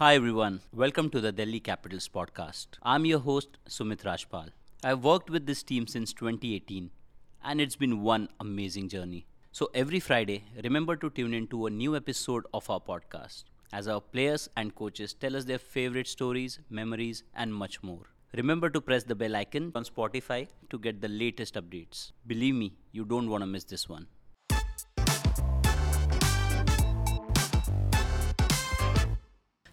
Hi everyone, welcome to the Delhi Capitals podcast. I'm your host Sumit Rajpal. I've worked with this team since 2018 and it's been one amazing journey. So every Friday, remember to tune in to a new episode of our podcast as our players and coaches tell us their favorite stories, memories and much more. Remember to press the bell icon on Spotify to get the latest updates. Believe me, you don't want to miss this one.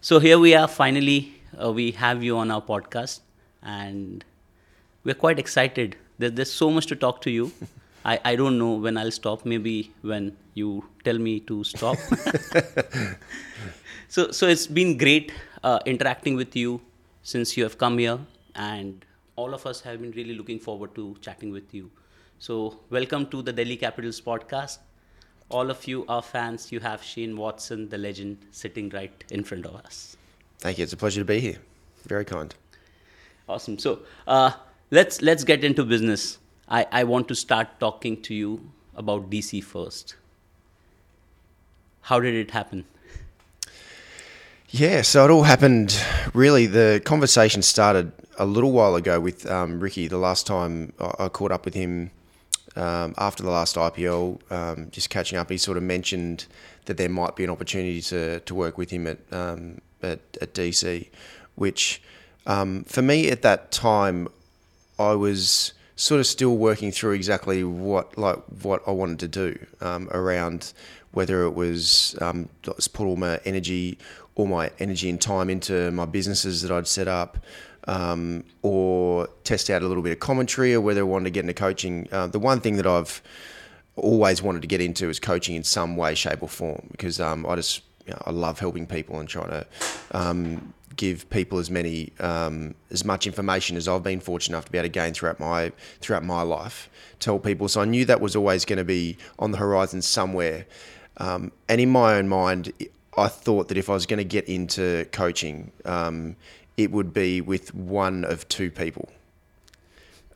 So here we are. Finally, uh, we have you on our podcast, and we're quite excited. There, there's so much to talk to you. I, I don't know when I'll stop. Maybe when you tell me to stop. so so it's been great uh, interacting with you since you have come here, and all of us have been really looking forward to chatting with you. So welcome to the Delhi Capitals podcast all of you are fans. You have Shane Watson, the legend, sitting right in front of us. Thank you. It's a pleasure to be here. Very kind. Awesome. So uh, let's let's get into business. I, I want to start talking to you about DC first. How did it happen? Yeah, so it all happened. Really, the conversation started a little while ago with um, Ricky. The last time I caught up with him um, after the last IPL, um, just catching up, he sort of mentioned that there might be an opportunity to, to work with him at, um, at, at, DC, which um, for me at that time, I was sort of still working through exactly what like what I wanted to do um, around whether it was um, put all my energy, all my energy and time into my businesses that I'd set up um, or test out a little bit of commentary or whether I wanted to get into coaching. Uh, the one thing that I've always wanted to get into is coaching in some way, shape, or form because um, I just you know, I love helping people and trying to um, give people as many um, as much information as I've been fortunate enough to be able to gain throughout my throughout my life. Tell people, so I knew that was always going to be on the horizon somewhere. Um, and in my own mind, I thought that if I was going to get into coaching, um, it would be with one of two people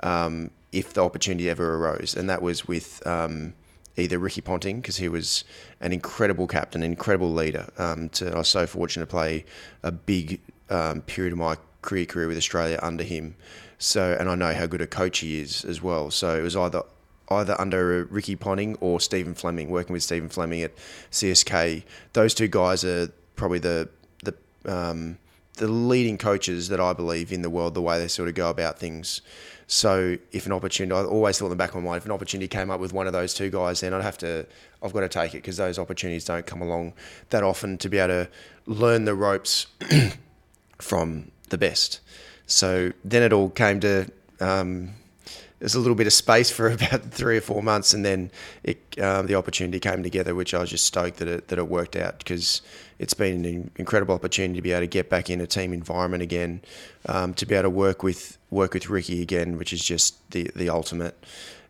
um, if the opportunity ever arose, and that was with um, either Ricky Ponting because he was an incredible captain, incredible leader. Um, to, I was so fortunate to play a big um, period of my career career with Australia under him. So, and I know how good a coach he is as well. So it was either either under Ricky Ponting or Stephen Fleming, working with Stephen Fleming at CSK. Those two guys are probably the the um, the leading coaches that I believe in the world, the way they sort of go about things. So if an opportunity, I always thought in the back of my mind, if an opportunity came up with one of those two guys, then I'd have to, I've got to take it because those opportunities don't come along that often to be able to learn the ropes from the best. So then it all came to, um, there's a little bit of space for about three or four months, and then it, uh, the opportunity came together, which I was just stoked that it, that it worked out because it's been an incredible opportunity to be able to get back in a team environment again, um, to be able to work with work with Ricky again, which is just the the ultimate,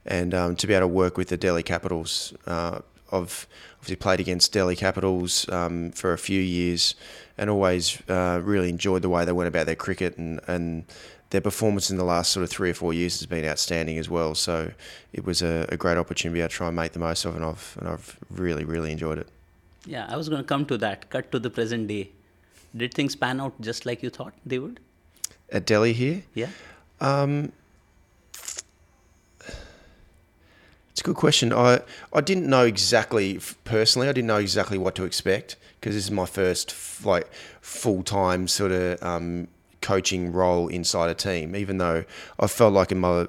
and um, to be able to work with the Delhi Capitals. Uh, I've obviously played against Delhi Capitals um, for a few years, and always uh, really enjoyed the way they went about their cricket and and their performance in the last sort of three or four years has been outstanding as well. So it was a, a great opportunity to try and make the most of, and I've and I've really really enjoyed it. Yeah, I was going to come to that. Cut to the present day. Did things pan out just like you thought they would? At Delhi here? Yeah. Um, it's a good question. I I didn't know exactly personally. I didn't know exactly what to expect because this is my first like full time sort of um, coaching role inside a team. Even though I felt like in my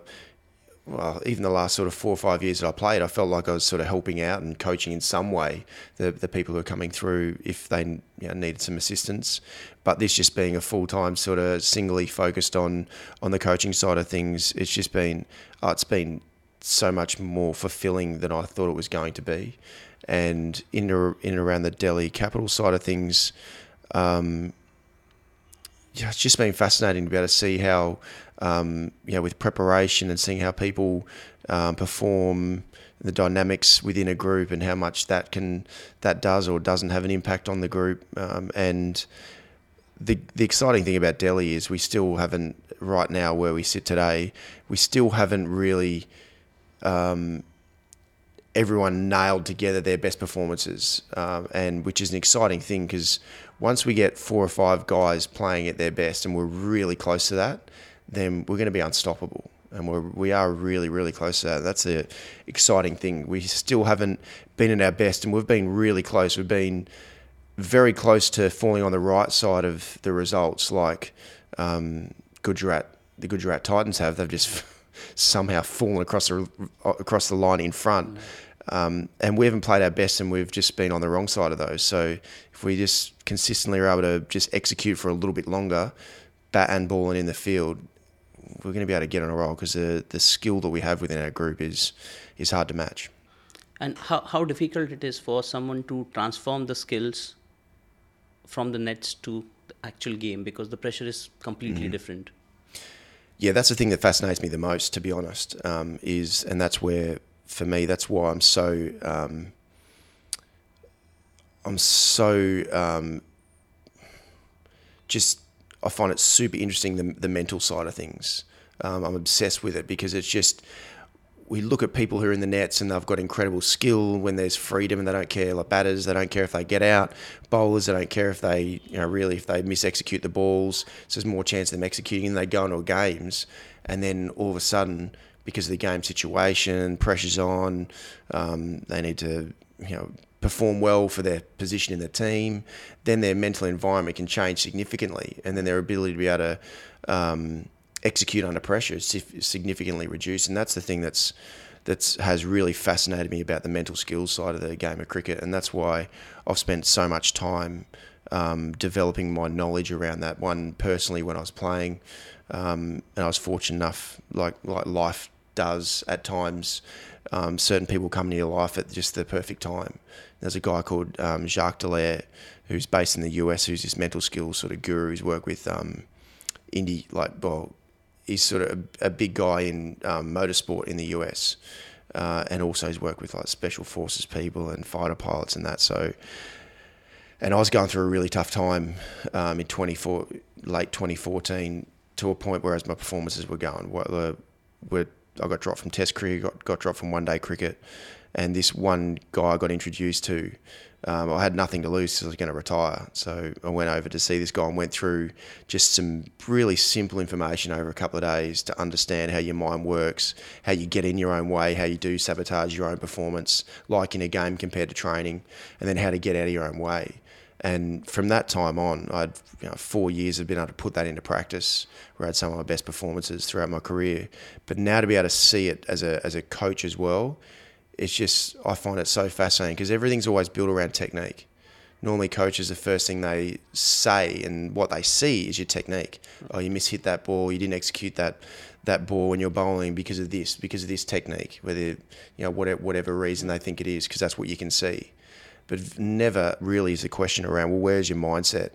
well, even the last sort of four or five years that I played, I felt like I was sort of helping out and coaching in some way the, the people who are coming through if they you know, needed some assistance. But this just being a full time sort of singly focused on on the coaching side of things, it's just been oh, it's been so much more fulfilling than I thought it was going to be. And in in around the Delhi capital side of things, um, yeah, it's just been fascinating to be able to see how, um, you know, with preparation and seeing how people um, perform, the dynamics within a group, and how much that can that does or doesn't have an impact on the group. Um, and the the exciting thing about Delhi is we still haven't right now where we sit today. We still haven't really um, everyone nailed together their best performances, um, and which is an exciting thing because once we get four or five guys playing at their best, and we're really close to that, then we're going to be unstoppable. And we're, we are really, really close to that. That's an exciting thing. We still haven't been at our best, and we've been really close. We've been very close to falling on the right side of the results, like um, Gujarat, the Gujarat Titans have. They've just somehow fallen across the across the line in front. Um, and we haven't played our best, and we've just been on the wrong side of those. So if we just consistently are able to just execute for a little bit longer, bat and ball and in the field, we're going to be able to get on a roll because the the skill that we have within our group is is hard to match. And how how difficult it is for someone to transform the skills from the nets to the actual game because the pressure is completely mm-hmm. different. Yeah, that's the thing that fascinates me the most, to be honest. Um, is and that's where for me, that's why I'm so um, I'm so um, just I find it super interesting the the mental side of things. Um, I'm obsessed with it because it's just we look at people who are in the nets and they've got incredible skill when there's freedom and they don't care like batters they don't care if they get out. Bowlers they don't care if they you know really if they miss execute the balls. So there's more chance of them executing and they go into games. And then all of a sudden because of the game situation pressure's on um, they need to you know perform well for their position in the team then their mental environment can change significantly and then their ability to be able to um, execute under pressure is significantly reduced, and that's the thing that's that's has really fascinated me about the mental skills side of the game of cricket, and that's why I've spent so much time um, developing my knowledge around that. One personally, when I was playing, um, and I was fortunate enough, like like life does at times, um, certain people come into your life at just the perfect time. There's a guy called um, Jacques Dallaire who's based in the US, who's this mental skills sort of guru who's worked with um, indie like well he's sort of a, a big guy in um, motorsport in the US, uh, and also he's worked with like special forces people and fighter pilots and that. So, and I was going through a really tough time um, in 24, late 2014 to a point where as my performances were going, were, were I got dropped from Test cricket, got got dropped from one day cricket, and this one guy I got introduced to um, I had nothing to lose because I was going to retire. So I went over to see this guy and went through just some really simple information over a couple of days to understand how your mind works, how you get in your own way, how you do sabotage your own performance, like in a game compared to training, and then how to get out of your own way. And from that time on, I had you know, four years of being able to put that into practice, where I had some of my best performances throughout my career. But now to be able to see it as a as a coach as well it's just I find it so fascinating because everything's always built around technique. Normally, coaches the first thing they say and what they see is your technique. Oh, you mishit that ball. You didn't execute that that ball when you're bowling because of this, because of this technique. Whether you know whatever whatever reason they think it is, because that's what you can see. But never really is a question around well, where's your mindset?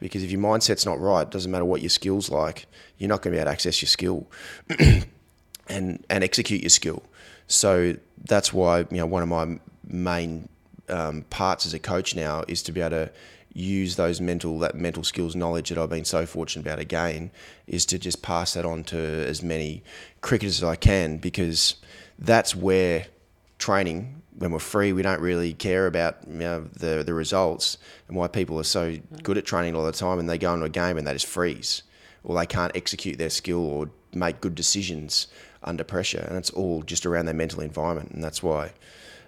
Because if your mindset's not right, it doesn't matter what your skills like, you're not going to be able to access your skill and and execute your skill. So that's why you know one of my main um, parts as a coach now is to be able to use those mental that mental skills knowledge that I've been so fortunate about to gain is to just pass that on to as many cricketers as I can because that's where training when we're free we don't really care about you know, the the results and why people are so good at training all the time and they go into a game and they just freeze or they can't execute their skill or make good decisions under pressure, and it's all just around their mental environment, and that's why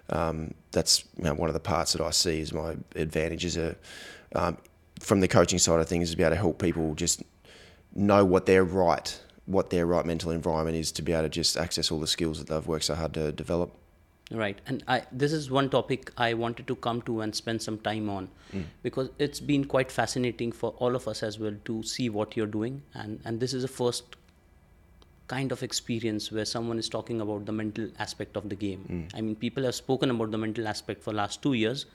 um, that's you know, one of the parts that I see as my advantages are um, from the coaching side of things is to be able to help people just know what their right what their right mental environment is to be able to just access all the skills that they've worked so hard to develop. Right, and I, this is one topic I wanted to come to and spend some time on mm. because it's been quite fascinating for all of us as well to see what you're doing, and and this is the first kind of experience where someone is talking about the mental aspect of the game. Mm. I mean, people have spoken about the mental aspect for last two years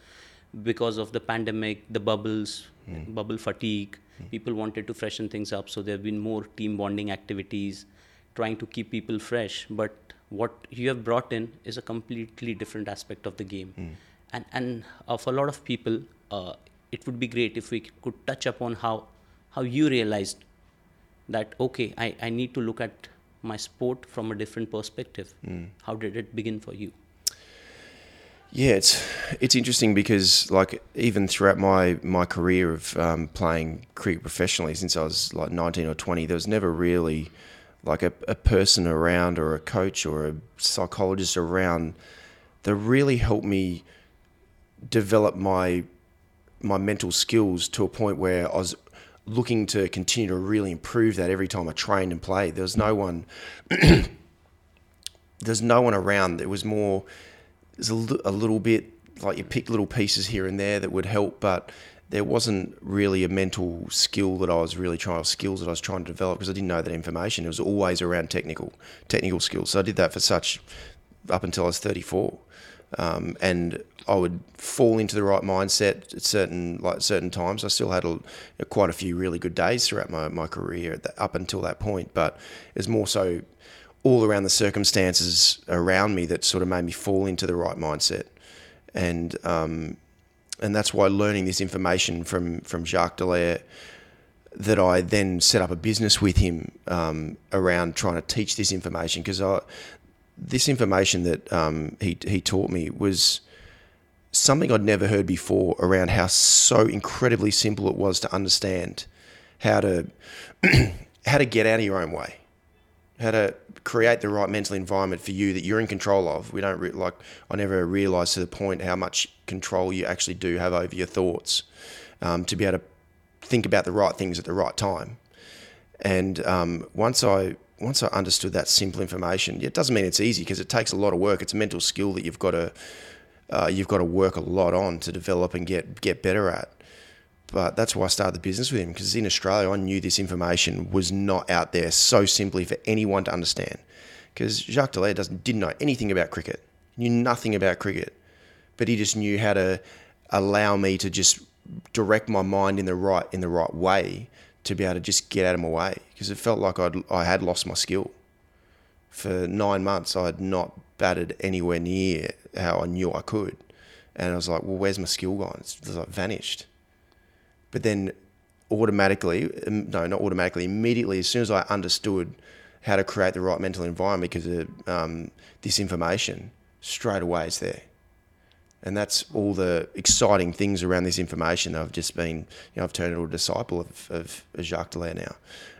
because of the pandemic, the bubbles, mm. bubble fatigue. Mm. People wanted to freshen things up, so there have been more team bonding activities, trying to keep people fresh. But what you have brought in is a completely different aspect of the game, mm. and and uh, for a lot of people, uh, it would be great if we could touch upon how how you realized that okay, I, I need to look at my sport from a different perspective. Mm. How did it begin for you? Yeah, it's it's interesting because like even throughout my my career of um, playing cricket professionally since I was like nineteen or twenty, there was never really like a, a person around or a coach or a psychologist around that really helped me develop my my mental skills to a point where I was looking to continue to really improve that every time I trained and played. There was no one there's no one around. There was more there's a, a little bit like you picked little pieces here and there that would help, but there wasn't really a mental skill that I was really trying, skills that I was trying to develop because I didn't know that information. It was always around technical, technical skills. So I did that for such up until I was 34. Um, and I would fall into the right mindset at certain like certain times. I still had a, quite a few really good days throughout my, my career the, up until that point, but it's more so all around the circumstances around me that sort of made me fall into the right mindset. And um, and that's why learning this information from from Jacques Dallaire that I then set up a business with him um, around trying to teach this information because I this information that um, he he taught me was something I'd never heard before around how so incredibly simple it was to understand how to how to get out of your own way how to create the right mental environment for you that you're in control of. We don't re- like. I never realised to the point how much control you actually do have over your thoughts um, to be able to think about the right things at the right time. And um, once I once I understood that simple information, it doesn't mean it's easy because it takes a lot of work. It's a mental skill that you've got to uh, you've got to work a lot on to develop and get get better at. But that's why I started the business with him because in Australia, I knew this information was not out there so simply for anyone to understand. Because Jacques Dallaire doesn't didn't know anything about cricket, knew nothing about cricket, but he just knew how to allow me to just direct my mind in the right in the right way to be able to just get out of my way because it felt like I'd, I had lost my skill. For nine months, I had not batted anywhere near how I knew I could. And I was like, well, where's my skill gone? It's, like vanished. But then automatically, no, not automatically, immediately, as soon as I understood how to create the right mental environment because of um, this information, straight away it's there. And that's all the exciting things around this information. I've just been, you know, I've turned into a disciple of, of Jacques Dallaire now.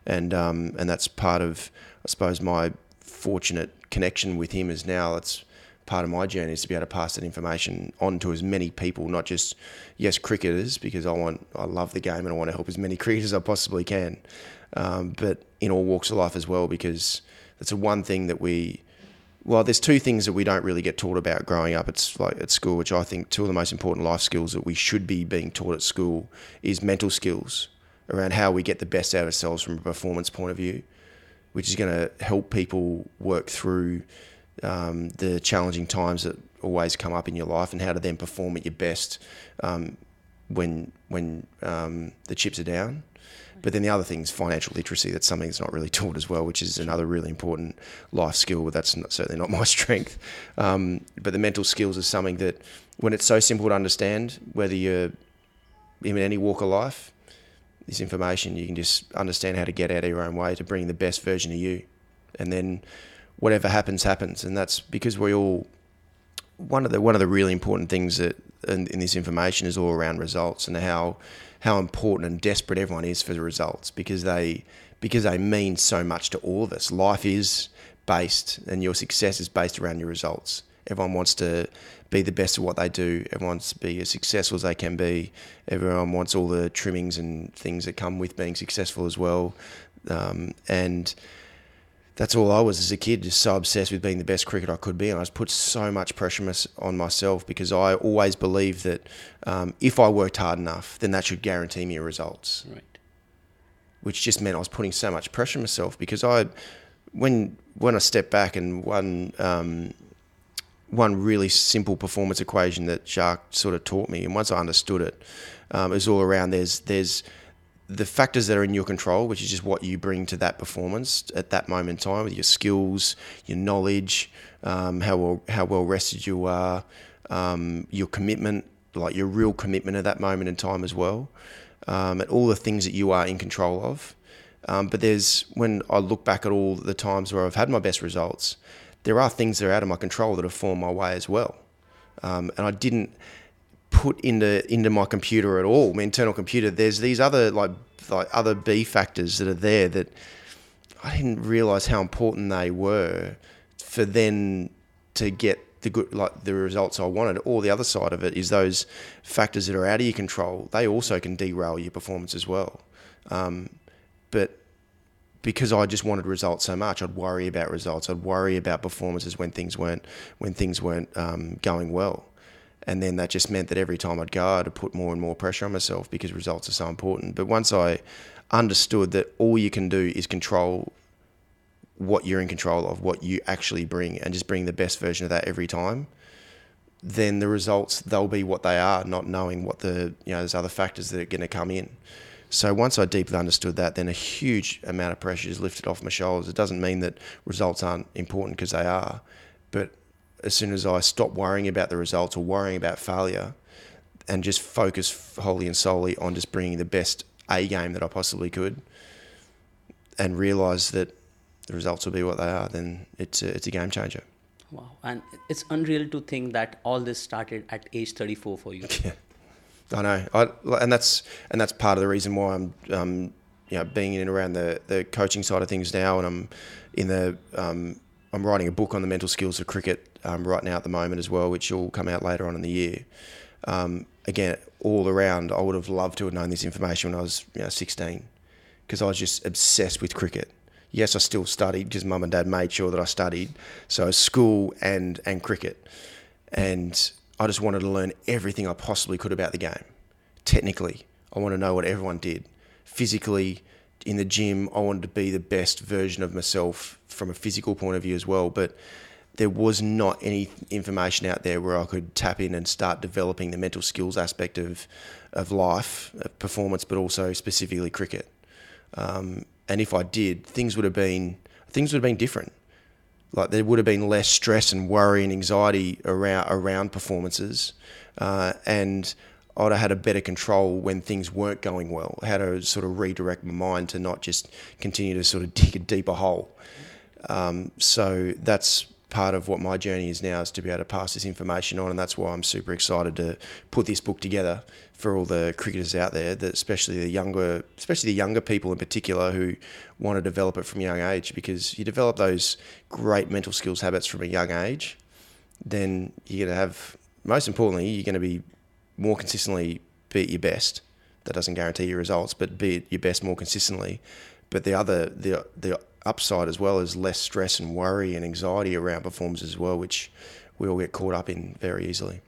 And, um, and that's part of, I suppose, my fortunate connection with him is now it's part of my journey is to be able to pass that information on to as many people, not just yes cricketers, because I want I love the game and I want to help as many cricketers as I possibly can, um, but in all walks of life as well, because that's the one thing that we. Well, there's two things that we don't really get taught about growing up. It's like at school, which I think two of the most important life skills that we should be being taught at school is mental skills around how we get the best out of ourselves from a performance point of view, which is going to help people work through um, the challenging times that always come up in your life and how to then perform at your best um, when when um, the chips are down. But then the other thing is financial literacy. That's something that's not really taught as well, which is another really important life skill. But that's not, certainly not my strength. Um, but the mental skills is something that, when it's so simple to understand, whether you're in any walk of life, this information you can just understand how to get out of your own way to bring the best version of you, and then whatever happens, happens, and that's because we all one of the one of the really important things that in, in, this information is all around results and how how important and desperate everyone is for the results because they because they mean so much to all of us. Life is based and your success is based around your results. Everyone wants to be the best at what they do. Everyone wants to be as successful as they can be. Everyone wants all the trimmings and things that come with being successful as well. Um, and that's all I was as a kid, just so obsessed with being the best cricketer I could be. And I was put so much pressure on myself because I always believed that um, if I worked hard enough, then that should guarantee me results. Right. Which just meant I was putting so much pressure on myself because I, when when I stepped back and one um, one really simple performance equation that Jacques sort of taught me, and once I understood it, um, it was all around. There's there's the factors that are in your control, which is just what you bring to that performance at that moment in time with your skills, your knowledge, um, how well how well rested you are, um, your commitment, like your real commitment at that moment in time as well, um, and all the things that you are in control of. Um, but there's when I look back at all the times where I've had my best results, there are things that are out of my control that have fallen my way as well. um, and I didn't put into into my computer at all, my internal computer. There's these other like like other B factors that are there that I didn't realize how important they were for then to get the good like the results I wanted. Or the other side of it is those factors that are out of your control. They also can derail your performance as well. Um, but because I just wanted results so much, I'd worry about results. I'd worry about performances when things weren't when things weren't um, going well, and then that just meant that every time I'd go, I'd put more and more pressure on myself because results are so important. But once I understood that all you can do is control what you're in control of, what you actually bring, and just bring the best version of that every time, then the results they'll be what they are, not knowing what the you know there's other factors that are going to come in. So once I deeply understood that, then a huge amount of pressure is lifted off my shoulders. It doesn't mean that results aren't important because they are, but as soon as I stop worrying about the results or worrying about failure, and just focus wholly and solely on just bringing the best A game that I possibly could, and realize that the results will be what they are, then it's a, it's a game changer. Wow, and it's unreal to think that all this started at age 34 for you. Yeah, I know, I, and that's and that's part of the reason why I'm, um, you know, being in and around the the coaching side of things now, and I'm in the um, I'm writing a book on the mental skills of cricket um, right now at the moment as well, which will come out later on in the year. Um, again, all around, I would have loved to have known this information when I was you know, 16 because I was just obsessed with cricket. Yes, I still studied because mum and dad made sure that I studied. So school and and cricket, and I just wanted to learn everything I possibly could about the game. Technically, I want to know what everyone did. Physically, in the gym, I wanted to be the best version of myself from a physical point of view as well. But there was not any information out there where I could tap in and start developing the mental skills aspect of of life, of performance, but also specifically cricket. Um, and if I did, things would have been things would have been different. Like there would have been less stress and worry and anxiety around around performances, uh, and I'd have had a better control when things weren't going well. How to sort of redirect my mind to not just continue to sort of dig a deeper hole. Um, so that's part of what my journey is now is to be able to pass this information on, and that's why I'm super excited to put this book together for all the cricketers out there, that especially the younger, especially the younger people in particular who want to develop it from a young age, because you develop those great mental skills habits from a young age, then you're going to have, most importantly, you're going to be more consistently be at your best. That doesn't guarantee your results, but be at your best more consistently. But the other, the the upside as well is less stress and worry and anxiety around performance as well, which we all get caught up in very easily.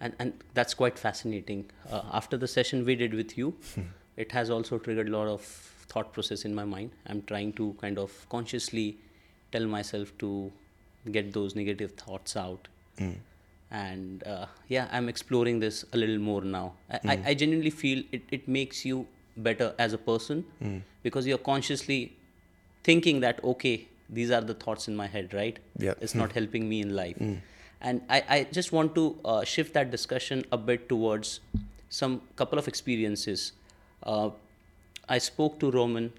And, and that's quite fascinating. Uh, after the session we did with you, it has also triggered a lot of thought process in my mind. I'm trying to kind of consciously tell myself to get those negative thoughts out. Mm. And uh, yeah, I'm exploring this a little more now. I, I, I genuinely feel it, it makes you better as a person because you're consciously thinking that, okay, these are the thoughts in my head, right? Yep. It's not helping me in life. And I, I just want to uh, shift that discussion a bit towards some couple of experiences. Uh, I spoke to Rovman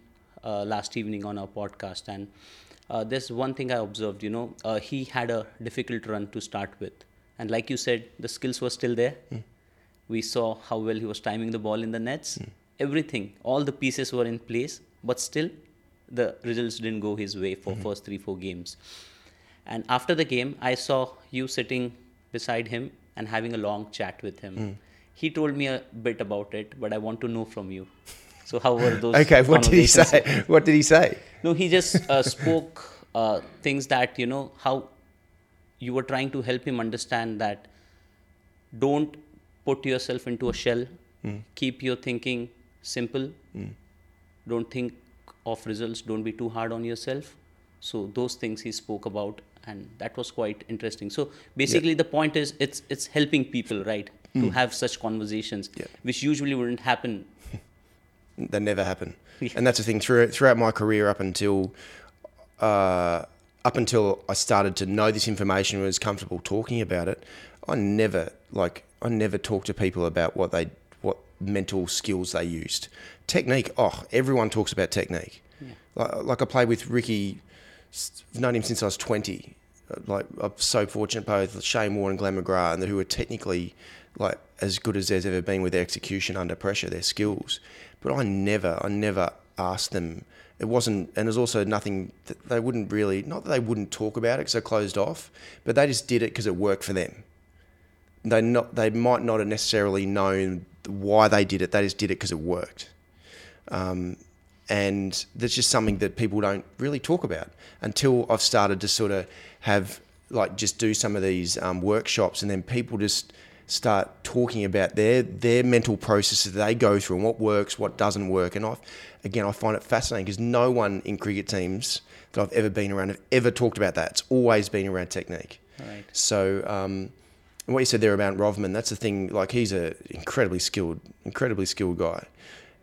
uh, last evening on our podcast, and uh, there's one thing I observed. You know, uh, he had a difficult run to start with, and like you said, the skills were still there. We saw how well he was timing the ball in the nets. Everything, all the pieces were in place, but still, the results didn't go his way for first three four games. And after the game, I saw you sitting beside him and having a long chat with him. He told me a bit about it, but I want to know from you. So how were those? Okay, what did he say? What did he say? No, he just uh, spoke uh, things that you know how you were trying to help him understand that don't put yourself into a shell. Hmm. Keep your thinking simple. Hmm. Don't think of results. Don't be too hard on yourself. So those things he spoke about, and that was quite interesting. So basically, the point is, it's it's helping people, right, to hmm. have such conversations, Yeah. which usually wouldn't happen. They never happen. And that's the thing through, throughout my career up until uh, up until I started to know this information and was comfortable talking about it, I never like I never talked to people about what they what mental skills they used. Technique, oh, everyone talks about technique. Like, like I played with Ricky, I've known him since I was 20. Uh, like I'm so fortunate both Shane Warne and Glenn McGrath, and who are technically like as good as there's ever been with their execution under pressure, their skills. But I never, I never asked them. It wasn't, and there's also nothing that they wouldn't really, not that they wouldn't talk about it because they're closed off, but they just did it because it worked for them. They not, they might not have necessarily known why they did it. They just did it because it worked. Um, and that's just something that people don't really talk about until I've started to sort of have like just do some of these um, workshops, and then people just start talking about their their mental processes they go through and what works, what doesn't work. And I, again, I find it fascinating because no one in cricket teams that I've ever been around have ever talked about that. It's always been around technique. Right. So. Um, and what you said there about Rovman, that's the thing. Like he's a incredibly skilled, incredibly skilled guy,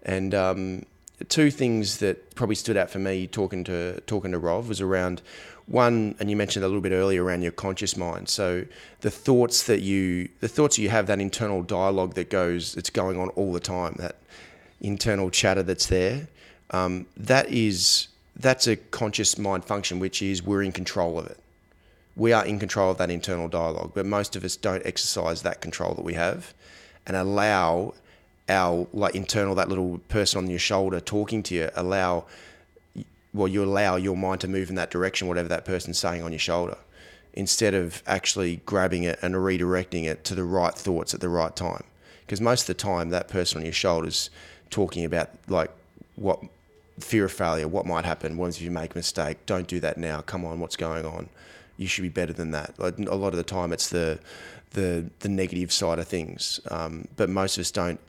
and um, two things that probably stood out for me talking to talking to Rov was around one, and you mentioned a little bit earlier around your conscious mind. So the thoughts that you the thoughts you have, that internal dialogue that goes, it's going on all the time, that internal chatter that's there. Um, that is that's a conscious mind function, which is we're in control of it. We are in control of that internal dialogue, but most of us don't exercise that control that we have and allow our like internal that little person on your shoulder talking to you allow well you allow your mind to move in that direction whatever that person's saying on your shoulder instead of actually grabbing it and redirecting it to the right thoughts at the right time. Because most of the time that person on your shoulder is talking about like what fear of failure what might happen once you make a mistake don't do that now come on what's going on? You should be better than that. A lot of the time it's the the the negative side of things um, but most of us don't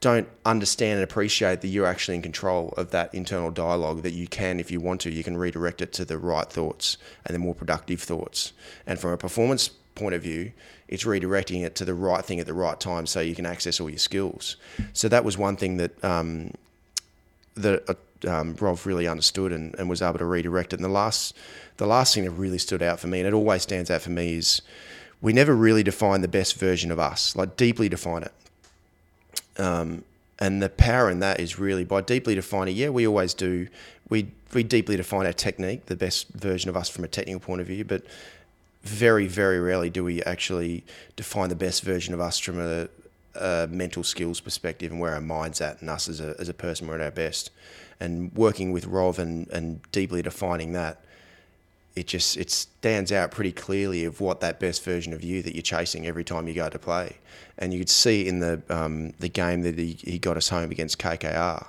don't understand and appreciate that you're actually in control of that internal dialogue that you can if you want to you can redirect it to the right thoughts and the more productive thoughts. And from a performance point of view it's redirecting it to the right thing at the right time so you can access all your skills. So that was one thing that um, that uh, um, Rov really understood and, and was able to redirect it. And the last the last thing that really stood out for me and it always stands out for me is we never really define the best version of us like deeply define it um, and the power in that is really by deeply defining. Yeah, we always do. We we deeply define our technique, the best version of us from a technical point of view, but very very rarely do we actually define the best version of us from a, a mental skills perspective and where our mind's at and us as a as a person we're at our best. And working with Rov and, and deeply defining that it just it stands out pretty clearly of what that best version of you that you're chasing every time you go to play, and you could see in the um, the game that he, he got us home against KKR.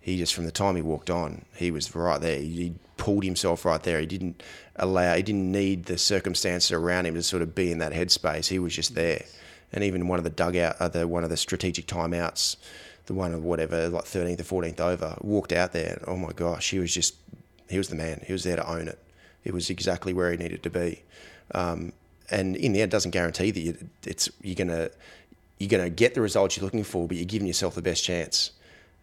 He just from the time he walked on, he was right there. He pulled himself right there. He didn't allow. He didn't need the circumstances around him to sort of be in that headspace. He was just there, and even one of the dugout, uh, the one of the strategic timeouts, the one of whatever like 13th or 14th over, walked out there. oh my gosh, he was just he was the man. He was there to own it it was exactly where he needed to be. Um, and in the end, it doesn't guarantee that you, it's you're gonna you're gonna get the results you're looking for, but you're giving yourself the best chance.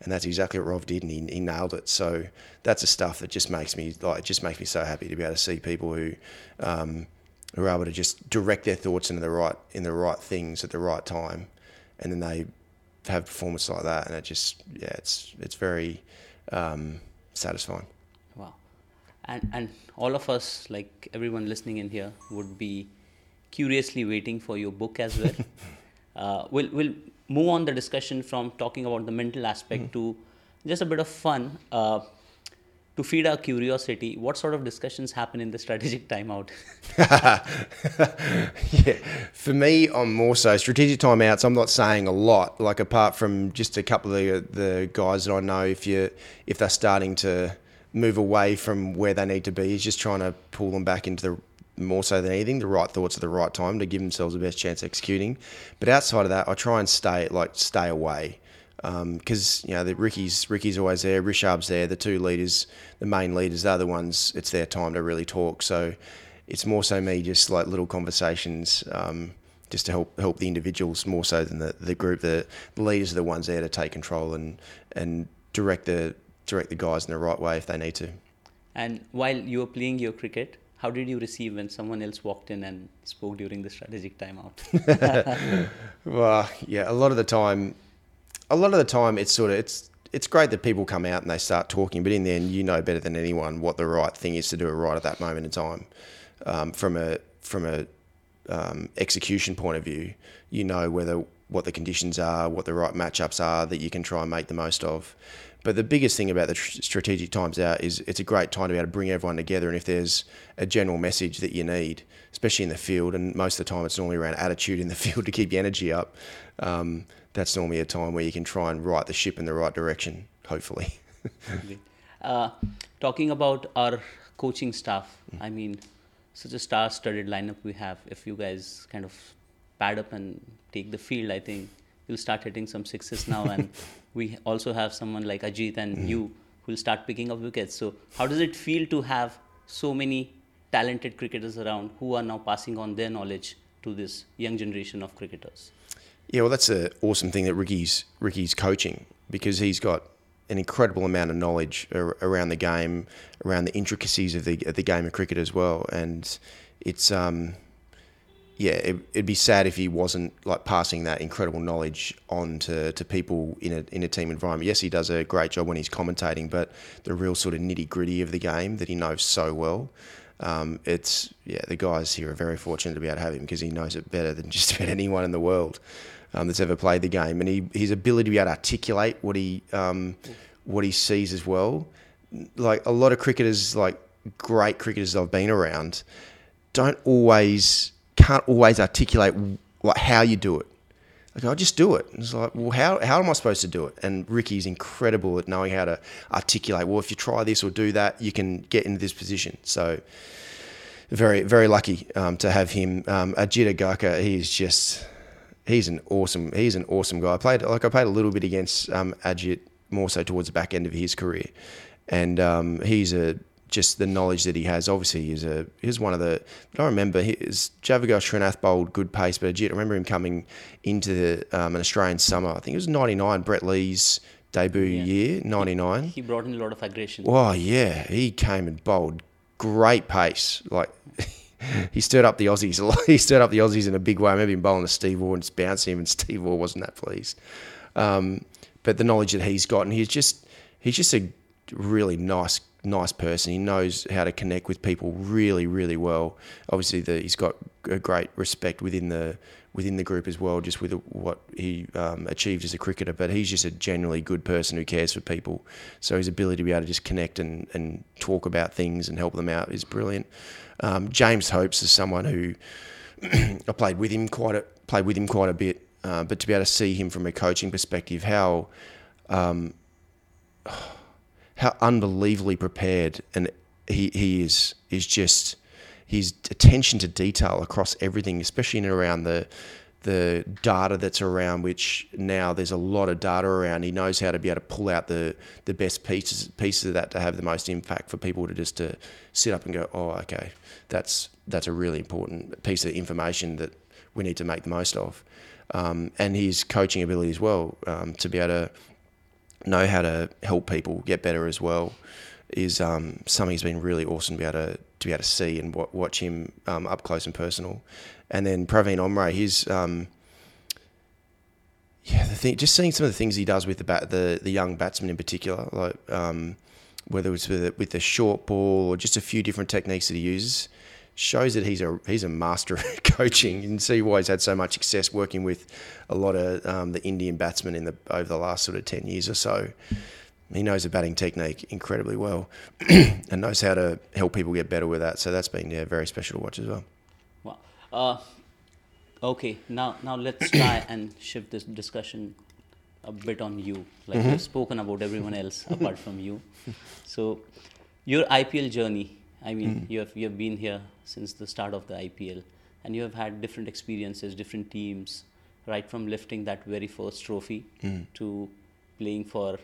And that's exactly what Rov did, and he, he nailed it. So that's the stuff that just makes me like it just makes me so happy to be able to see people who um, are able to just direct their thoughts into the right in the right things at the right time, and then they have performance like that, and it just yeah, it's it's very um, satisfying and and all of us like everyone listening in here would be curiously waiting for your book as well uh, we'll we'll move on the discussion from talking about the mental aspect mm. to just a bit of fun uh, to feed our curiosity what sort of discussions happen in the strategic timeout yeah for me i'm more so strategic timeouts i'm not saying a lot like apart from just a couple of the, the guys that i know if you if they're starting to move away from where they need to be. He's just trying to pull them back into the more so than anything, the right thoughts at the right time to give themselves the best chance executing. But outside of that, I try and stay like stay away because um, you know the Ricky's Ricky's always there, Rishabh's there, the two leaders, the main leaders, they're the ones. It's their time to really talk. So it's more so me just like little conversations. Um, just to help help the individuals more so than the, the group. The, the leaders are the ones there to take control and and direct the direct the guys in the right way if they need to. And while you were playing your cricket, how did you receive when someone else walked in and spoke during the strategic timeout? well, yeah, a lot of the time, a lot of the time it's sort of it's it's great that people come out and they start talking, but in the end, you know better than anyone what the right thing is to do right at that moment in time. Um, from a from a um, execution point of view, you know whether what the conditions are, what the right matchups are that you can try and make the most of. But the biggest thing about the tr- strategic times out is it's a great time to be able to bring everyone together. And if there's a general message that you need, especially in the field, and most of the time it's normally around attitude in the field to keep your energy up, um, that's normally a time where you can try and right the ship in the right direction, hopefully. uh, talking about our coaching staff, I mean, such a star-studded lineup we have. If you guys kind of pad up and take the field, I think you'll start hitting some sixes now. and we also have someone like Ajit and mm. you who'll start picking up wickets. So how does it feel to have so many talented cricketers around who are now passing on their knowledge to this young generation of cricketers? Yeah, well, that's an awesome thing that Ricky's Ricky's coaching because he's got an incredible amount of knowledge around the game, around the intricacies of the of the game of cricket as well, and it's um, yeah, it, would be sad if he wasn't like passing that incredible knowledge on to, to people in a in a team environment. Yes, he does a great job when he's commentating, but the real sort of nitty gritty of the game that he knows so well. Um, it's yeah, the guys here are very fortunate to be able to have him because he knows it better than just about anyone in the world um, that's ever played the game, and he, his ability to be able to articulate what he um, what he sees as well. Like a lot of cricketers, like great cricketers I've been around, don't always can't always articulate like how you do it. Like I just do it. It's like, well, how how am I supposed to do it? And Ricky's incredible at knowing how to articulate. Well, if you try this or do that, you can get into this position. So very very lucky um, to have him. Um, Ajit Agarkar, he's just he's an awesome he's an awesome guy. I played like I played a little bit against um, Ajit more so towards the back end of his career, and um, he's a just the knowledge that he has. Obviously, he's a he's one of the. I remember his Javagal Srinath bowled good pace, but I remember him coming into the, um, an Australian summer. I think it was '99, Brett Lee's debut yeah. year, '99. He brought in a lot of aggression. Oh yeah, he came and bowled great pace, like. he stirred up the Aussies. He stirred up the Aussies in a big way. I remember him bowling to Steve Waugh and bouncing him, and Steve Waugh wasn't that pleased. Um, but the knowledge that he's got, and he's just he's just a really nice nice person. He knows how to connect with people really really well. Obviously, the, he's got a great respect within the within the group as well, just with what he um, achieved as a cricketer. But he's just a generally good person who cares for people. So his ability to be able to just connect and, and talk about things and help them out is brilliant. Um, James Hopes is someone who I played with him quite a played with him quite a bit, uh, but to be able to see him from a coaching perspective, how um, how unbelievably prepared and he, he is is just his attention to detail across everything, especially in and around the the data that's around, which now there's a lot of data around. He knows how to be able to pull out the, the best pieces pieces of that to have the most impact for people to just to sit up and go, oh, okay, that's that's a really important piece of information that we need to make the most of. Um, and his coaching ability as well um, to be able to know how to help people get better as well is um, something he's been really awesome to be able to, to be able to see and watch him um, up close and personal. And then Pravin Amre, he's um, yeah, the thing, just seeing some of the things he does with the bat, the the young batsmen in particular, like um, whether it's with with the short ball or just a few different techniques that he uses, shows that he's a he's a master at coaching. You can see why he's had so much success working with a lot of um, the Indian batsmen in the over the last sort of ten years or so. He knows the batting technique incredibly well, and knows how to help people get better with that. So that's been yeah, very special to watch as well. Uh, okay, now now let's try and shift this discussion a bit on you. Like mm-hmm. we've spoken about everyone else apart from you. So your IPL journey. I mean, mm. you have you have been here since the start of the IPL, and you have had different experiences, different teams, right from lifting that very first trophy mm. to playing for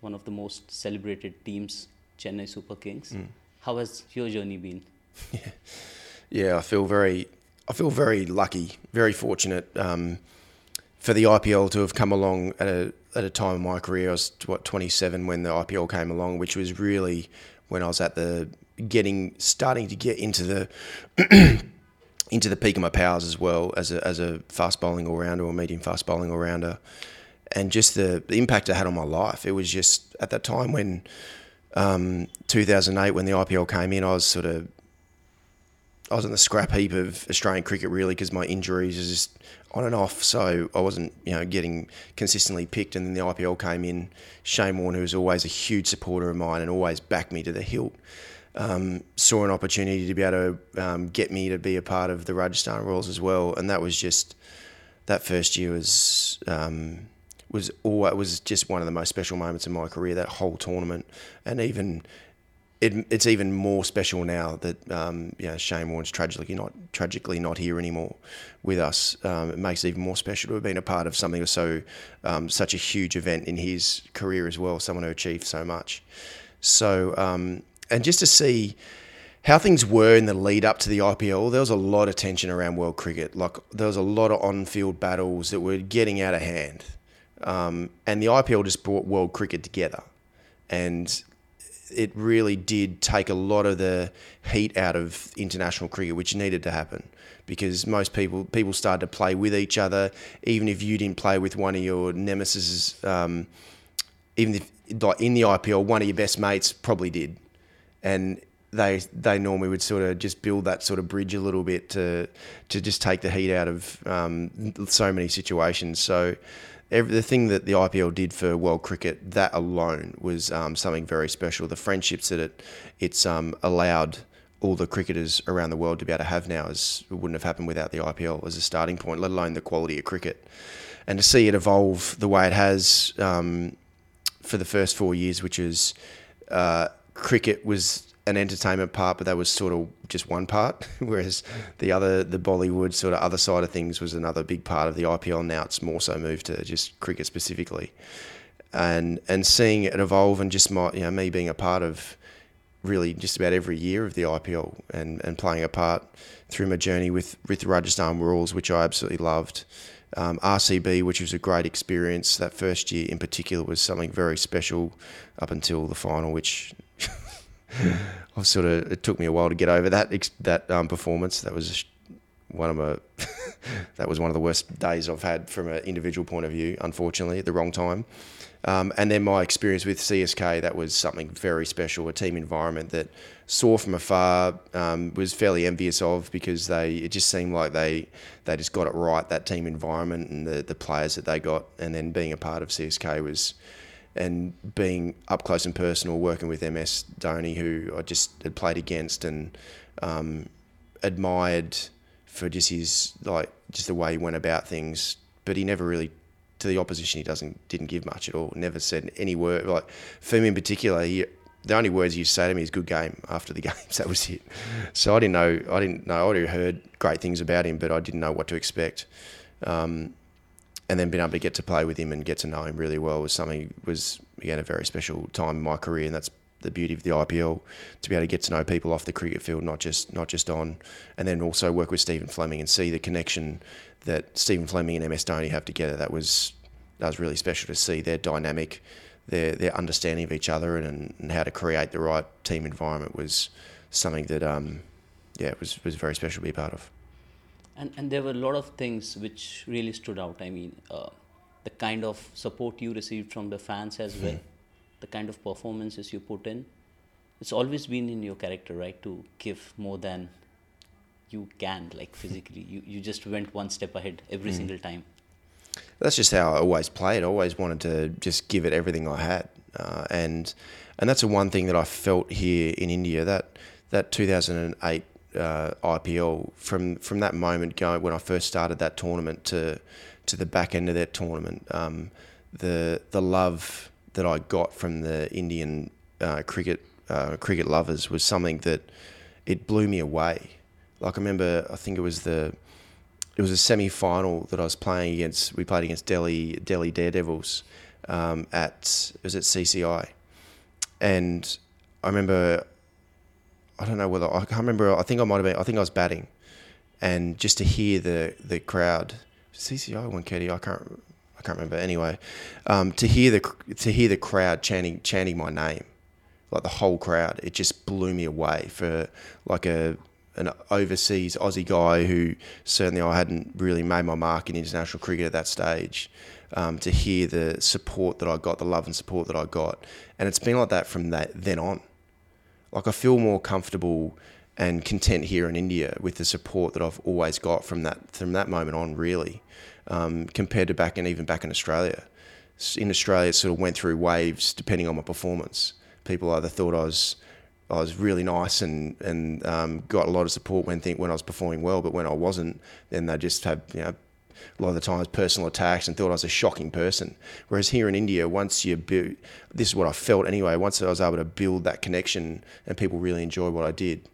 one of the most celebrated teams, Chennai Super Kings. Mm. How has your journey been? Yeah, yeah I feel very I feel very lucky, very fortunate um, for the IPL to have come along at a at a time in my career. I was what 27 when the IPL came along, which was really when I was at the getting starting to get into the into the peak of my powers as well as a as a fast bowling all rounder or medium fast bowling all rounder. and just the, the impact it had on my life. It was just at that time when um, 2008 when the IPL came in, I was sort of I was in the scrap heap of Australian cricket really because my injuries are just on and off. So I wasn't you know getting consistently picked. And then the IPL came in. Shane Warne, who was always a huge supporter of mine and always backed me to the hilt, um, saw an opportunity to be able to um, get me to be a part of the Rajasthan Royals as well. And that was just that first year was. Um, was all it was just one of the most special moments in my career. That whole tournament, and even it, it's even more special now that um, you know, Shane Warne's tragically not tragically not here anymore with us. Um, it makes it even more special to have been a part of something so um, such a huge event in his career as well. Someone who achieved so much. So um, and just to see how things were in the lead up to the IPL, there was a lot of tension around world cricket. Like there was a lot of on-field battles that were getting out of hand. Um, and the IPL just brought world cricket together. And it really did take a lot of the heat out of international cricket, which needed to happen because most people people started to play with each other, even if you didn't play with one of your nemesis. Um, even if like in the IPL, one of your best mates probably did, and they they normally would sort of just build that sort of bridge a little bit to to just take the heat out of um, so many situations. So every, the thing that the IPL did for world cricket, that alone was um, something very special. The friendships that it it's um, allowed all the cricketers around the world to be able to have now is wouldn't have happened without the IPL as a starting point, let alone the quality of cricket. And to see it evolve the way it has um, for the first four years, which is uh, cricket was an entertainment part, but that was sort of just one part. Whereas the other, the Bollywood sort of other side of things was another big part of the IPL. Now it's more so moved to just cricket specifically, and and seeing it evolve and just my you know me being a part of really just about every year of the IPL and and playing a part through my journey with with Rajasthan Royals, which I absolutely loved. Um, RCB, which was a great experience. That first year in particular was something very special up until the final, which I've sort of it took me a while to get over that that um, performance. That was one of my that was one of the worst days I've had from an individual point of view. Unfortunately, at the wrong time. Um, and then my experience with CSK, that was something very special, a team environment that saw from afar, um, was fairly envious of because they it just seemed like they they just got it right, that team environment and the, the players that they got. And then being a part of CSK was and being up close and personal, working with MS Dhoni, who I just had played against and um, admired for just his like just the way he went about things. But he never really to the opposition. He doesn't didn't give much at all. Never said any word. Like for me in particular, he, the only words used say to me is "good game" after the games. That was it. So I didn't know. I didn't know. I already heard great things about him, but I didn't know what to expect. Um, and then being able to get to play with him and get to know him really well was something was again a very special time in my career, and that's the beauty of the IPL to be able to get to know people off the cricket field, not just not just on, and then also work with Stephen Fleming and see the connection that Stephen Fleming and MS Dhoni have together. That was that was really special to see their dynamic, their their understanding of each other, and, and how to create the right team environment was something that um, yeah was was very special to be a part of and and there were a lot of things which really stood out. I mean, uh, the kind of support you received from the fans as well, hmm. the kind of performances you put in. It's always been in your character, right, to give more than you can, like physically. you you just went one step ahead every mm. single time. That's just how I always played. I always wanted to just give it everything I had, uh, and and that's the one thing that I felt here in India that that 2008 uh, IPL from from that moment going when I first started that tournament to to the back end of that tournament, um, the the love that I got from the Indian uh, cricket uh, cricket lovers was something that it blew me away. Like I remember, I think it was the it was a semi final that I was playing against. We played against Delhi Delhi Daredevils um, at was at CCI, and I remember I don't know whether I can't remember. I think I might have been. I think I was batting, and just to hear the the crowd, CCI Wankhede. I can't. I can't remember. Anyway, um, to hear the to hear the crowd chanting chanting my name, like the whole crowd, it just blew me away for like a an overseas Aussie guy who certainly I hadn't really made my mark in international cricket at that stage. Um, to hear the support that I got, the love and support that I got, and it's been like that from that then on. Like I feel more comfortable and content here in India with the support that I've always got from that from that moment on, really, um, compared to back and even back in Australia. In Australia, it sort of went through waves depending on my performance. People either thought I was I was really nice and and um, got a lot of support when think when I was performing well, but when I wasn't, then they just had you know a lot of the times personal attacks and thought I was a shocking person. Whereas here in India, once you build, this is what I felt anyway. Once I was able to build that connection and people really enjoy what I did,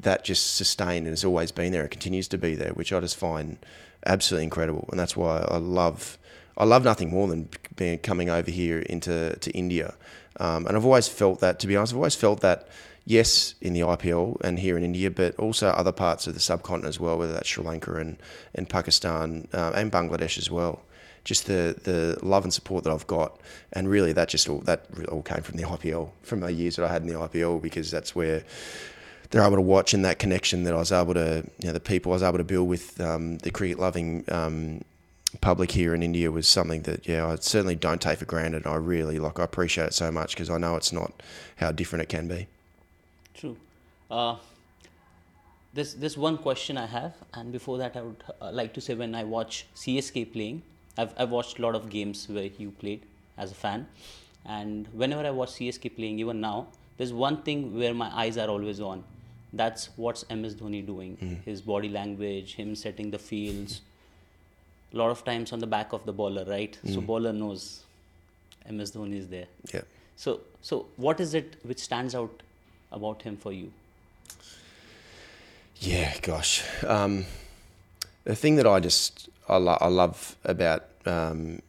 that just sustained and has always been there and continues to be there, which I just find absolutely incredible. And that's why I love I love nothing more than being coming over here into to India. Um, and I've always felt that, to be honest, I've always felt that yes, in the IPL and here in India, but also other parts of the subcontinent as well, whether that's Sri Lanka and, and Pakistan uh, and Bangladesh as well. Just the, the love and support that I've got, and really that just all that all came from the IPL, from the years that I had in the IPL, because that's where they're able to watch and that connection that I was able to, you know, the people I was able to build with um, the cricket loving um, public here in India was something that, yeah, I certainly don't take for granted. I really like, I appreciate it so much because I know it's not how different it can be. Uh, this this one question I have, and before that, I would uh, like to say when I watch CSK playing, I've I've watched a lot of games where you played as a fan, and whenever I watch CSK playing, even now, there's one thing where my eyes are always on. That's what's MS Dhoni doing. Mm. His body language, him setting the fields. A lot of times on the back of the bowler, right? Mm. So bowler knows MS Dhoni is there. Yeah. So so what is it which stands out about him for you? Yeah, gosh. Um, the thing that I just I, lo- I love about um,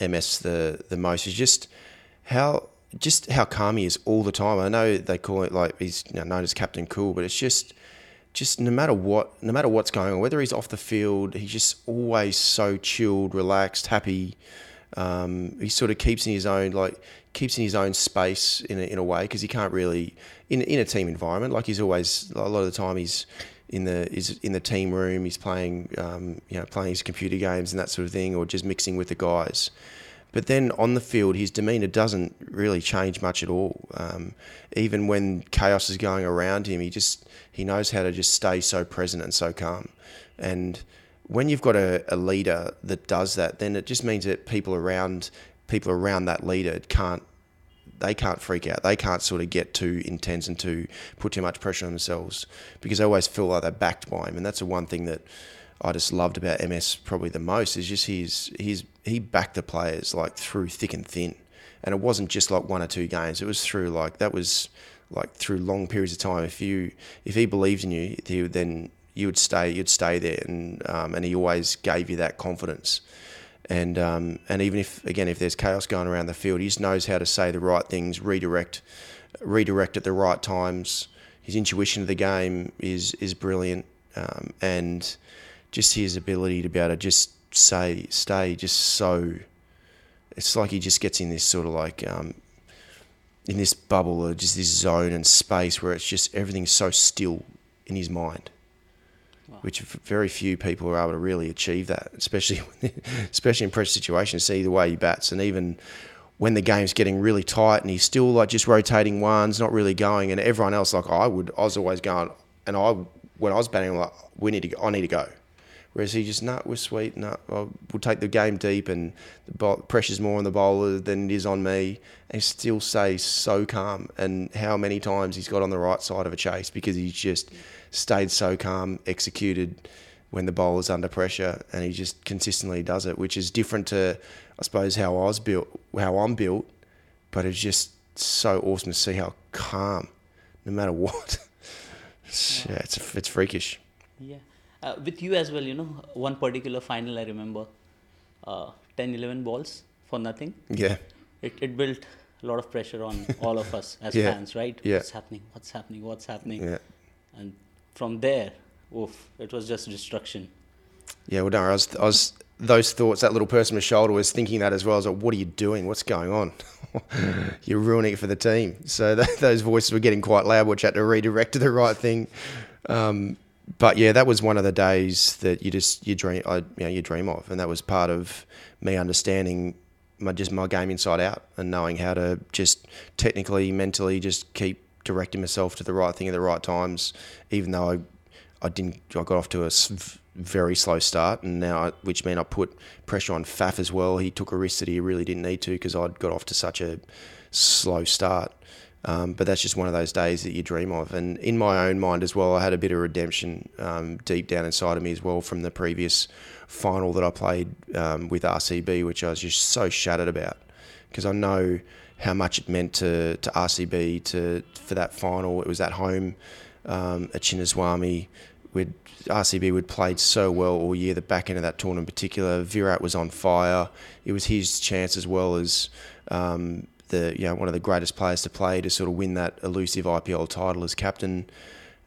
MS the the most is just how just how calm he is all the time. I know they call it like he's you know, known as Captain Cool, but it's just just no matter what, no matter what's going on, whether he's off the field, he's just always so chilled, relaxed, happy. Um, he sort of keeps in his own like keeps in his own space in a, in a way because he can't really in in a team environment. Like he's always a lot of the time he's in the is in the team room. He's playing um, you know playing his computer games and that sort of thing, or just mixing with the guys. But then on the field, his demeanour doesn't really change much at all. Um, even when chaos is going around him, he just he knows how to just stay so present and so calm. And when you've got a, a leader that does that, then it just means that people around people around that leader can't they can't freak out. They can't sort of get too intense and too put too much pressure on themselves because they always feel like they're backed by him. And that's the one thing that I just loved about MS probably the most is just his his he backed the players like through thick and thin, and it wasn't just like one or two games. It was through like that was like through long periods of time. If you if he believed in you, he, would then you would stay you'd stay there, and um, and he always gave you that confidence. And um, and even if again if there's chaos going around the field, he just knows how to say the right things, redirect, redirect at the right times. His intuition of the game is is brilliant, um, and just his ability to be able to just say, stay just so. It's like he just gets in this sort of like, um, in this bubble or just this zone and space where it's just everything's so still in his mind. Which very few people are able to really achieve that, especially especially in pressure situations. See the way he bats, and even when the game's getting really tight, and he's still like just rotating ones, not really going. And everyone else, like I would, I was always going, and I when I was batting, I'm like we need to, go, I need to go. Whereas he just, nah, we're sweet, nah, we'll take the game deep and the pressure's more on the bowler than it is on me. And still stays so calm. And how many times he's got on the right side of a chase because he's just stayed so calm, executed when the bowler's under pressure, and he just consistently does it, which is different to, I suppose, how I was built, how I'm built. But it's just so awesome to see how calm, no matter what. yeah, it's, it's freakish. Yeah uh, with you as well, you know, one particular final I remember, uh, 10, 11 balls for nothing. Yeah. It, it built a lot of pressure on all of us as yeah. fans, right? Yeah. What's happening? What's happening? What's happening? Yeah. And from there, oof, it was just destruction. Yeah, well, no, I was, I was, those thoughts, that little person on my shoulder was thinking that as well. I was like, what are you doing? What's going on? You're ruining it for the team. So those voices were getting quite loud, which I had to redirect to the right thing. Um, but yeah, that was one of the days that you just you dream, I, you know, you dream of, and that was part of me understanding my just my game inside out and knowing how to just technically, mentally, just keep directing myself to the right thing at the right times, even though I I didn't I got off to a very slow start, and now which meant I put pressure on Faf as well. He took a risk that he really didn't need to because I'd got off to such a slow start. Um, but that's just one of those days that you dream of. And in my own mind as well, I had a bit of redemption um, deep down inside of me as well from the previous final that I played um, with RCB, which I was just so shattered about because I know how much it meant to, to RCB to for that final. It was at home um, at Chinnaswamy. We'd, RCB would played so well all year. The back end of that tournament, in particular, Virat was on fire. It was his chance as well as um, the you know one of the greatest players to play to sort of win that elusive IPL title as captain.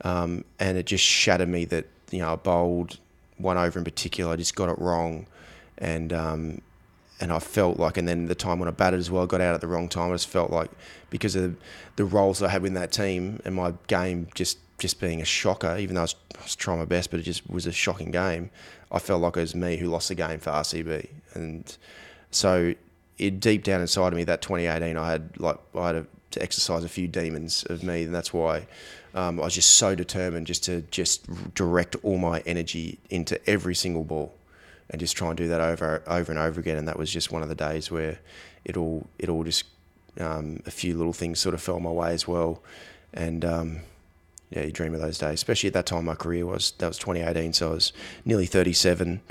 Um, and it just shattered me that you know I bowled one over in particular. I just got it wrong, and um, and I felt like, and then the time when I batted as well, got out at the wrong time. I just felt like because of the roles I had in that team and my game just just being a shocker, even though I was, I was, trying my best, but it just was a shocking game. I felt like it was me who lost the game for RCB, and so it deep down inside of me that 2018 I had like I had to exercise a few demons of me, and that's why um, I was just so determined just to just direct all my energy into every single ball, and just try and do that over over and over again. And that was just one of the days where it all it all just um, a few little things sort of fell my way as well, and um, yeah, you dream of those days, especially at that time my career was that was 2018, so I was nearly 37.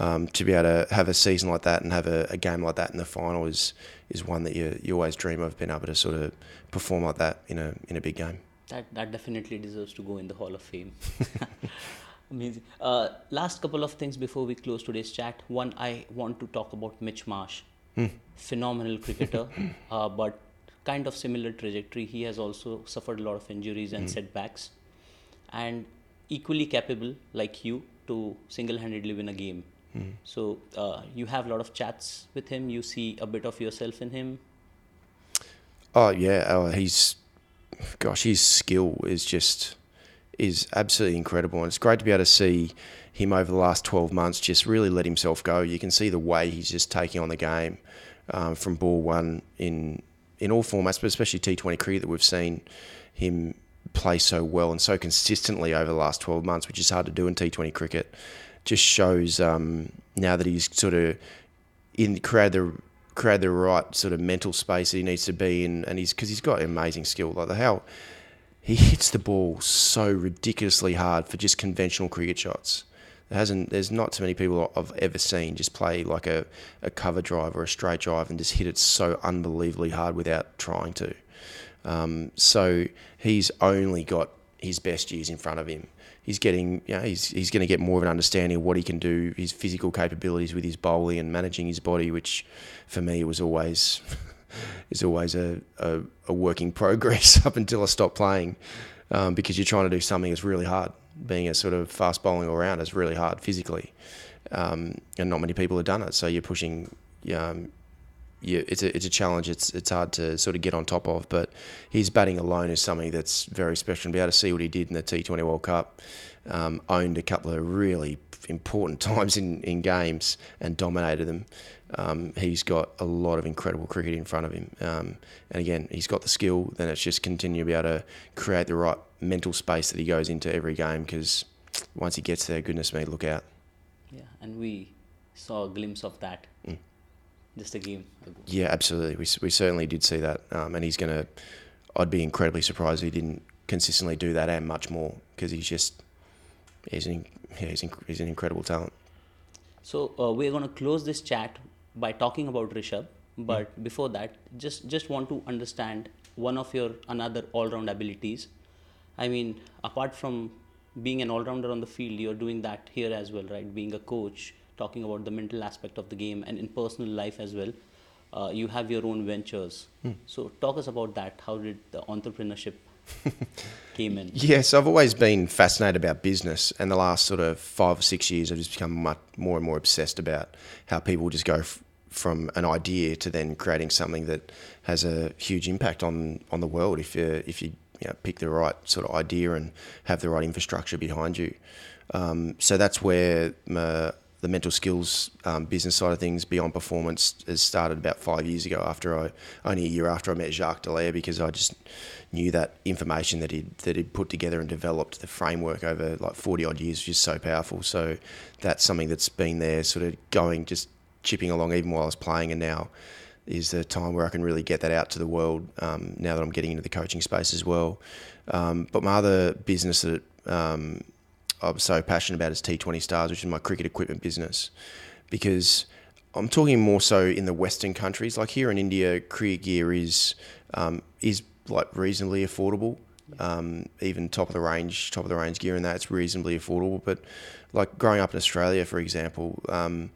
Um, to be able to have a season like that and have a, a, game like that in the final is is one that you you always dream of being able to sort of perform like that in a in a big game. That that definitely deserves to go in the Hall of Fame. Amazing. Uh, last couple of things before we close today's chat. One, I want to talk about Mitch Marsh. Mm. Phenomenal cricketer, uh, but kind of similar trajectory. He has also suffered a lot of injuries and mm. setbacks, and equally capable like you to single-handedly win a game. Mm. So uh, you have a lot of chats with him. You see a bit of yourself in him. Oh yeah, oh, he's gosh, his skill is just is absolutely incredible, and it's great to be able to see him over the last 12 months just really let himself go. You can see the way he's just taking on the game um, from ball one in in all formats, but especially T20 cricket that we've seen him play so well and so consistently over the last 12 months, which is hard to do in T20 cricket, just shows um, now that he's sort of in created the created the right sort of mental space that he needs to be in, and he's because he's got amazing skill. Like the how he hits the ball so ridiculously hard for just conventional cricket shots. There hasn't there's not too many people I've ever seen just play like a, a cover drive or a straight drive and just hit it so unbelievably hard without trying to. Um, so he's only got his best years in front of him. He's getting, you know, he's he's going to get more of an understanding of what he can do, his physical capabilities with his bowling and managing his body, which for me was always is always a, a, a working progress up until I stop playing, um, because you're trying to do something that's really hard being a sort of fast bowling all round is really hard physically, um, and not many people have done it. So you're pushing. Um, you, it's a it's a challenge. It's it's hard to sort of get on top of. But his batting alone is something that's very special. And be able to see what he did in the T20 World Cup, um, owned a couple of really important times in, in games and dominated them. Um, he's got a lot of incredible cricket in front of him. Um, and again, he's got the skill. Then it's just continue to be able to create the right mental space that he goes into every game because once he gets there, goodness me, look out. Yeah, and we saw a glimpse of that. Mm. Just a game ago. Yeah, absolutely. We, we certainly did see that. Um, and he's going to, I'd be incredibly surprised if he didn't consistently do that and much more because he's just, he's an, yeah, he's, he's an incredible talent. So uh, we're going to close this chat by talking about Rishabh. But mm. before that, just just want to understand one of your another all-round abilities I mean, apart from being an all rounder on the field, you're doing that here as well, right? Being a coach, talking about the mental aspect of the game, and in personal life as well. Uh, you have your own ventures. Hmm. So, talk us about that. How did the entrepreneurship came in? Yes, I've always been fascinated about business, and the last sort of five or six years, I've just become much more and more obsessed about how people just go f- from an idea to then creating something that has a huge impact on on the world. If you if you you know, pick the right sort of idea and have the right infrastructure behind you. Um, so that's where my, the mental skills um, business side of things beyond performance has started about five years ago after I only a year after I met Jacques Dallaire because I just knew that information that he'd that he'd put together and developed the framework over like 40 odd years was just so powerful so that's something that's been there sort of going just chipping along even while I was playing and now is the time where I can really get that out to the world um, now that I'm getting into the coaching space as well um, but my other business that um, I'm so passionate about is T20 Stars, which is my cricket equipment business, because I'm talking more so in the Western countries. Like here in India, cricket gear is um, is like reasonably affordable. Um, even top of the range, top of the range gear, and that's reasonably affordable. But like growing up in Australia, for example, um,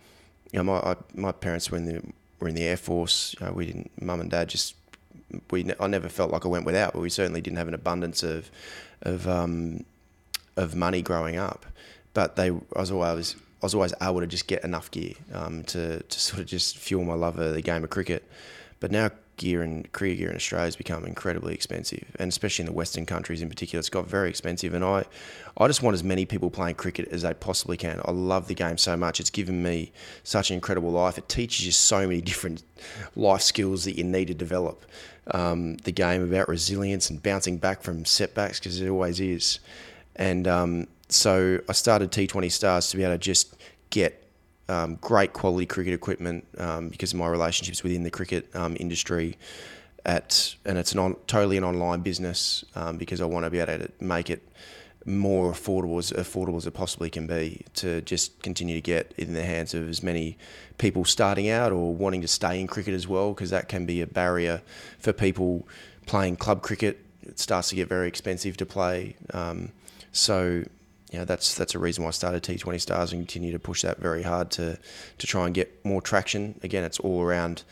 you know, my I, my parents were in the were in the air force. You know, we didn't, mum and dad just we I never felt like I went without, but we certainly didn't have an abundance of of um, of money growing up, but they I was always I was always able to just get enough gear um, to to sort of just fuel my love of the game of cricket. But now gear and cricket gear in Australia has become incredibly expensive, and especially in the Western countries in particular, it's got very expensive. And I, I just want as many people playing cricket as they possibly can. I love the game so much; it's given me such an incredible life. It teaches you so many different life skills that you need to develop. Um, the game about resilience and bouncing back from setbacks because it always is. And um, so I started T20 Stars to be able to just get um, great quality cricket equipment um, because of my relationships within the cricket um, industry. At and it's an totally an online business um, because I want to be able to make it more affordable as affordable as it possibly can be to just continue to get in the hands of as many people starting out or wanting to stay in cricket as well because that can be a barrier for people playing club cricket. It starts to get very expensive to play. Um, so yeah, that's that's a reason why I started T20 Stars and continue to push that very hard to to try and get more traction. Again, it's all around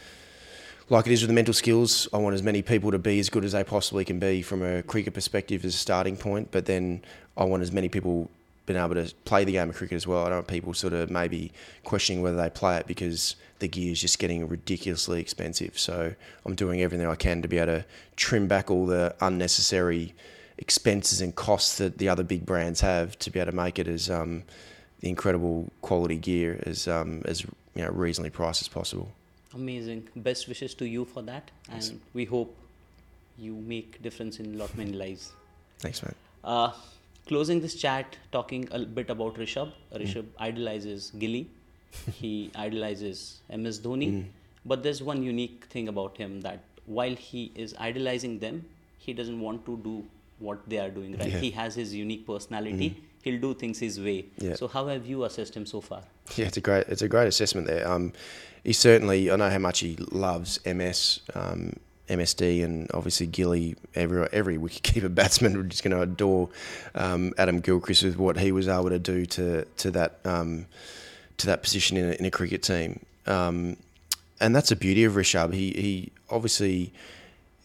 like it is with the mental skills. I want as many people to be as good as they possibly can be from a cricket perspective as a starting point, but then I want as many people being able to play the game of cricket as well. I don't want people sort of maybe questioning whether they play it because the gear is just getting ridiculously expensive. So I'm doing everything I can to be able to trim back all the unnecessary expenses and costs that the other big brands have to be able to make it as um, the incredible quality gear as um, as you know reasonably priced as possible. Amazing. Best wishes to you for that, and we hope you make difference in a lot many lives. Thanks, mate. Uh, closing this chat, talking a bit about Rishabh. Mm. Rishabh idolizes Gilly. he idolizes MS Dhoni. Mm. But there's one unique thing about him that while he is idolizing them, he doesn't want to do what they are doing. Right? Yeah. He has his unique personality. He'll do things his way. Yeah. So how have you assessed him so far? Yeah, it's a great it's a great assessment there. Um, he certainly I know how much he loves MS, um, MSD, and obviously Gilly. Every every wicketkeeper batsman are just going to adore um, Adam Gilchrist with what he was able to do to to that um, to that position in a, in a cricket team. Um, and that's the beauty of Rishabh. He he obviously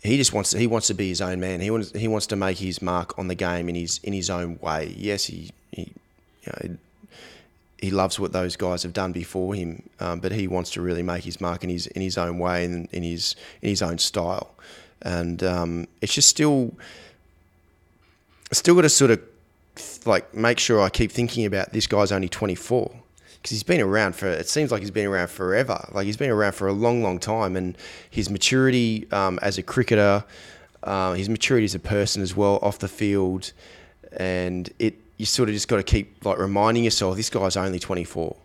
he just wants to, he wants to be his own man. He wants he wants to make his mark on the game in his in his own way. Yes, he he you know, he loves what those guys have done before him, um, but he wants to really make his mark in his in his own way and in his in his own style. And um, it's just still still got to sort of like make sure I keep thinking about this guy's only 24 because he's been around for it seems like he's been around forever. Like he's been around for a long long time and his maturity um, as a cricketer uh, his maturity as a person as well off the field and it you sort of just got to keep like reminding yourself this guy's only 24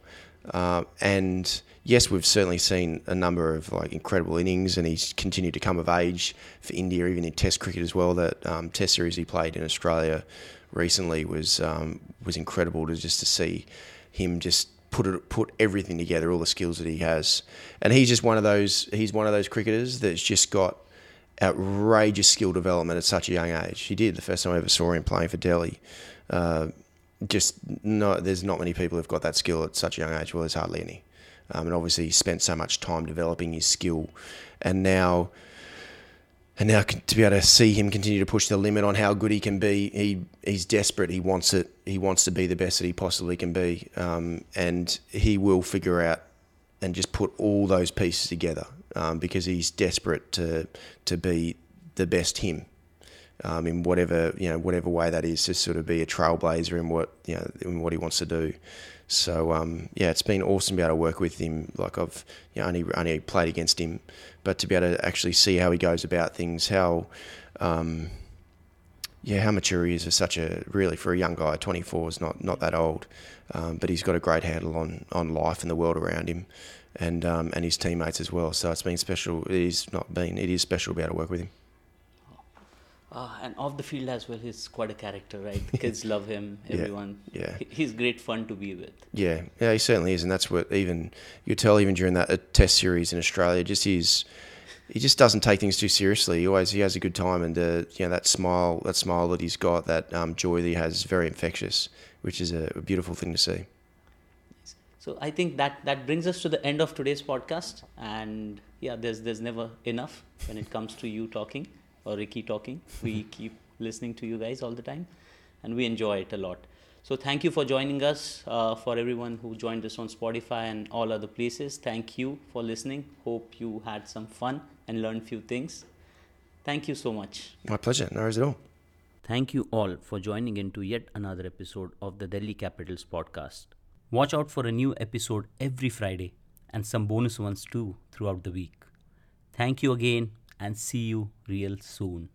uh, and yes we've certainly seen a number of like incredible innings and he's continued to come of age for India even in test cricket as well that um, test series he played in Australia recently was um, was incredible to just to see him just put it put everything together, all the skills that he has, and he's just one of those he's one of those cricketers that's just got outrageous skill development at such a young age. He did the first time I ever saw him playing for Delhi. Uh, just no, there's not many people who've got that skill at such a young age. Well, there's hardly any, um, and obviously he spent so much time developing his skill, and now and now to be able to see him continue to push the limit on how good he can be, he he's desperate. He wants it. He wants to be the best that he possibly can be, um, and he will figure out and just put all those pieces together um, because he's desperate to to be the best him. um, in whatever you know whatever way that is to sort of be a trailblazer in what you know in what he wants to do. So um, yeah, it's been awesome to be able to work with him. Like I've you know, only only played against him, but to be able to actually see how he goes about things, how um, yeah, how mature he is for such a really for a young guy. Twenty four is not not that old, um, but he's got a great handle on on life and the world around him, and um, and his teammates as well. So it's been special. It is not been. It is special to be able to work with him. Uh, and off the field as well, he's quite a character, right? The kids love him. Everyone. yeah. He- He's great fun to be with. Yeah, yeah, he certainly is, and that's what even you tell even during that uh, Test series in Australia, just his he just doesn't take things too seriously. He always he has a good time, and uh, you know that smile, that smile that he's got, that um, joy that he has, is very infectious, which is a, a beautiful thing to see. So I think that that brings us to the end of today's podcast. And yeah, there's there's never enough when it comes to you talking or Ricky talking. We keep listening to you guys all the time, and we enjoy it a lot. So thank you for joining us. Uh, for everyone who joined us on Spotify and all other places, thank you for listening. Hope you had some fun and learned few things. Thank you so much. My pleasure. No worries at all. Thank you all for joining in to yet another episode of the Delhi Capitals podcast. Watch out for a new episode every Friday and some bonus ones too throughout the week. Thank you again and see you real soon.